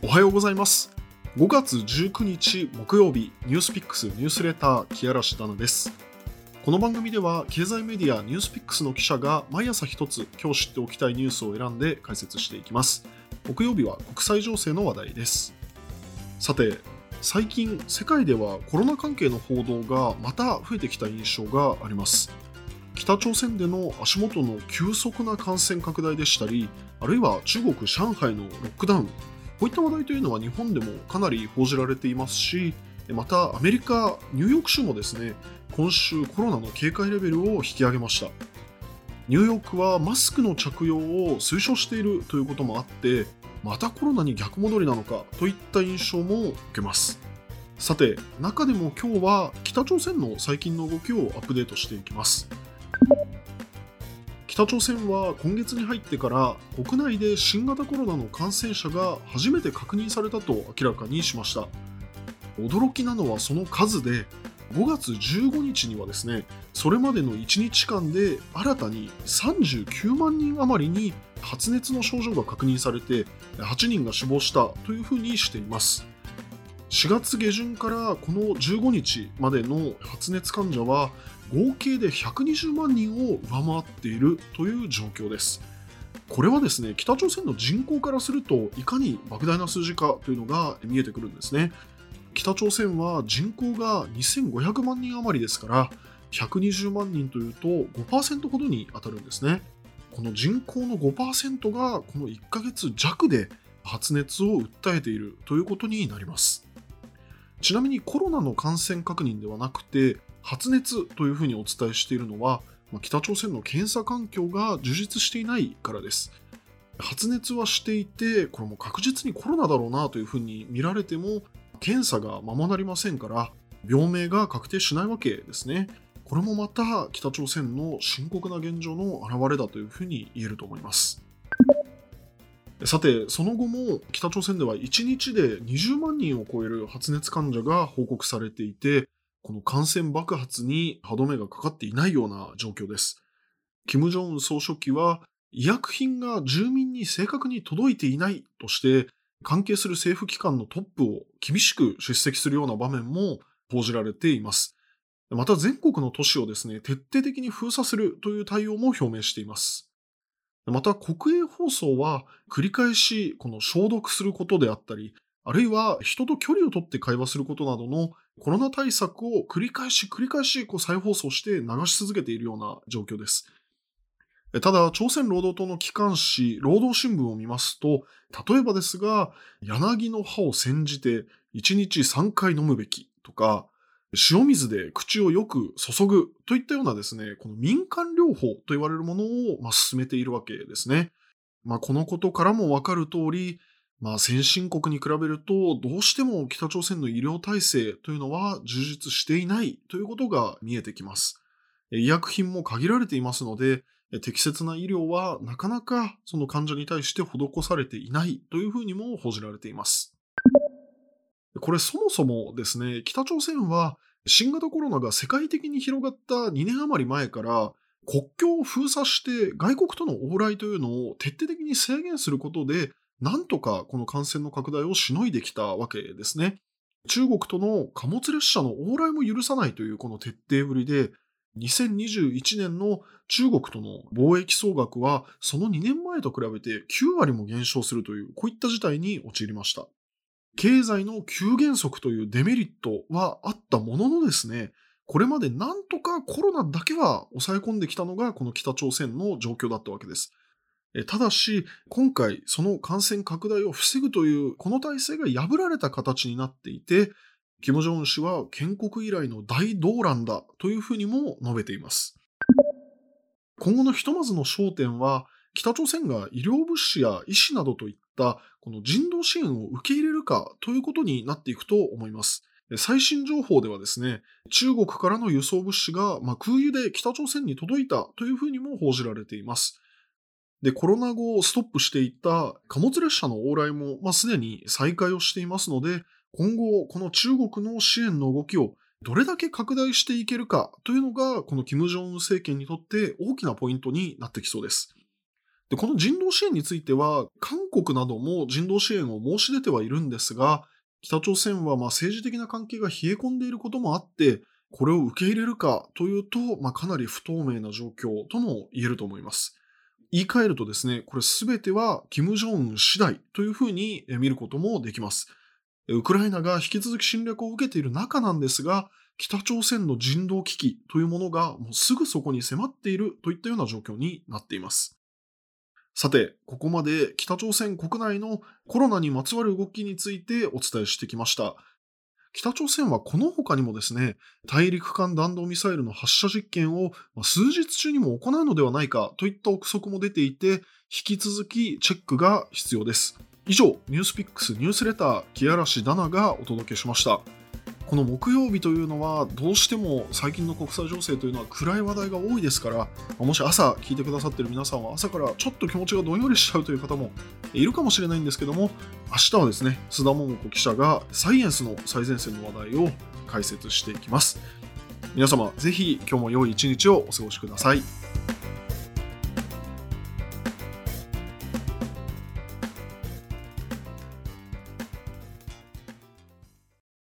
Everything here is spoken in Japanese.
おはようございます。5月19日木曜日ニュースピックスニュースレター木嵐奈々です。この番組では経済メディアニュースピックスの記者が毎朝一つ今日知っておきたいニュースを選んで解説していきます。木曜日は国際情勢の話題です。さて最近世界ではコロナ関係の報道がまた増えてきた印象があります。北朝鮮での足元の急速な感染拡大でしたりあるいは中国・上海のロックダウン。こういった話題というのは日本でもかなり報じられていますしまたアメリカ・ニューヨーク州もですね今週コロナの警戒レベルを引き上げました。ニューヨークはマスクの着用を推奨しているということもあってまたコロナに逆戻りなのかといった印象も受けます。さて中でも今日は北朝鮮の最近の動きをアップデートしていきます。北朝鮮は今月に入ってから国内で新型コロナの感染者が初めて確認されたと明らかにしました。驚きなのはその数で5月15日にはですねそれまでの1日間で新たに39万人余りに発熱の症状が確認されて8人が死亡したというふうにしています。4月下旬からこの15日までの発熱患者は合計で120万人を上回っているという状況です。これはですね北朝鮮の人口からするといかに莫大な数字かというのが見えてくるんですね。北朝鮮は人口が2500万人余りですから120万人というと5%ほどに当たるんですね。この人口の5%がこの1ヶ月弱で発熱を訴えているということになります。ちなみにコロナの感染確認ではなくて発熱というふうにお伝えしているのは北朝鮮の検査環境が充実していないからです。発熱はしていてこれも確実にコロナだろうなというふうに見られても検査がままなりませんから病名が確定しないわけですね。これもまた北朝鮮の深刻な現状の表れだというふうに言えると思います。さて、その後も北朝鮮では1日で20万人を超える発熱患者が報告されていて、この感染爆発に歯止めがかかっていないような状況です。金正恩総書記は、医薬品が住民に正確に届いていないとして、関係する政府機関のトップを厳しく出席するような場面も報じられています。また全国の都市をですね、徹底的に封鎖するという対応も表明しています。また国営放送は繰り返しこの消毒することであったり、あるいは人と距離をとって会話することなどのコロナ対策を繰り返し繰り返しこう再放送して流し続けているような状況です。ただ、朝鮮労働党の機関紙、労働新聞を見ますと、例えばですが、柳の葉を煎じて1日3回飲むべきとか、塩水で口をよく注ぐといったようなですね、この民間療法と言われるものを、まあ、進めているわけですね。まあ、このことからもわかる通り、まあ、先進国に比べると、どうしても北朝鮮の医療体制というのは充実していないということが見えてきます。医薬品も限られていますので、適切な医療はなかなかその患者に対して施されていないというふうにも報じられています。これそもそもですね、北朝鮮は新型コロナが世界的に広がった2年余り前から国境を封鎖して外国との往来というのを徹底的に制限することで、なんとかこの感染の拡大をしのいできたわけですね。中国との貨物列車の往来も許さないというこの徹底ぶりで、2021年の中国との貿易総額はその2年前と比べて9割も減少するという、こういった事態に陥りました。経済の急減速というデメリットはあったもののですね、これまでなんとかコロナだけは抑え込んできたのがこの北朝鮮の状況だったわけです。ただし、今回その感染拡大を防ぐというこの体制が破られた形になっていて、金正恩氏は建国以来の大動乱だというふうにも述べています。今後のひとまずの焦点は、北朝鮮が医療物資や医師などといったこの人道支援を受け入れるかということになっていくと思います。最新情報ではですね、中国からの輸送物資が、ま空輸で北朝鮮に届いたというふうにも報じられています。で、コロナ後ストップしていた貨物列車の往来も、まあ、すでに再開をしていますので、今後、この中国の支援の動きをどれだけ拡大していけるかというのが、この金正恩政権にとって大きなポイントになってきそうです。でこの人道支援については、韓国なども人道支援を申し出てはいるんですが、北朝鮮はま政治的な関係が冷え込んでいることもあって、これを受け入れるかというと、まあ、かなり不透明な状況とも言えると思います。言い換えるとですね、これすべては金正恩次第というふうに見ることもできます。ウクライナが引き続き侵略を受けている中なんですが、北朝鮮の人道危機というものがもうすぐそこに迫っているといったような状況になっています。さて、ここまで北朝鮮国内のコロナにまつわる動きについてお伝えしてきました。北朝鮮はこの他にもですね、大陸間弾道ミサイルの発射実験を数日中にも行うのではないかといった憶測も出ていて、引き続きチェックが必要です。以上、ニュースピックスニュースレター、木嵐ダナがお届けしました。この木曜日というのはどうしても最近の国際情勢というのは暗い話題が多いですからもし朝聞いてくださっている皆さんは朝からちょっと気持ちがどんよりしちゃうという方もいるかもしれないんですけども明日はですね須田桃子記者がサイエンスの最前線の話題を解説していきます。皆様ぜひ今日も良い一日をお過ごしください。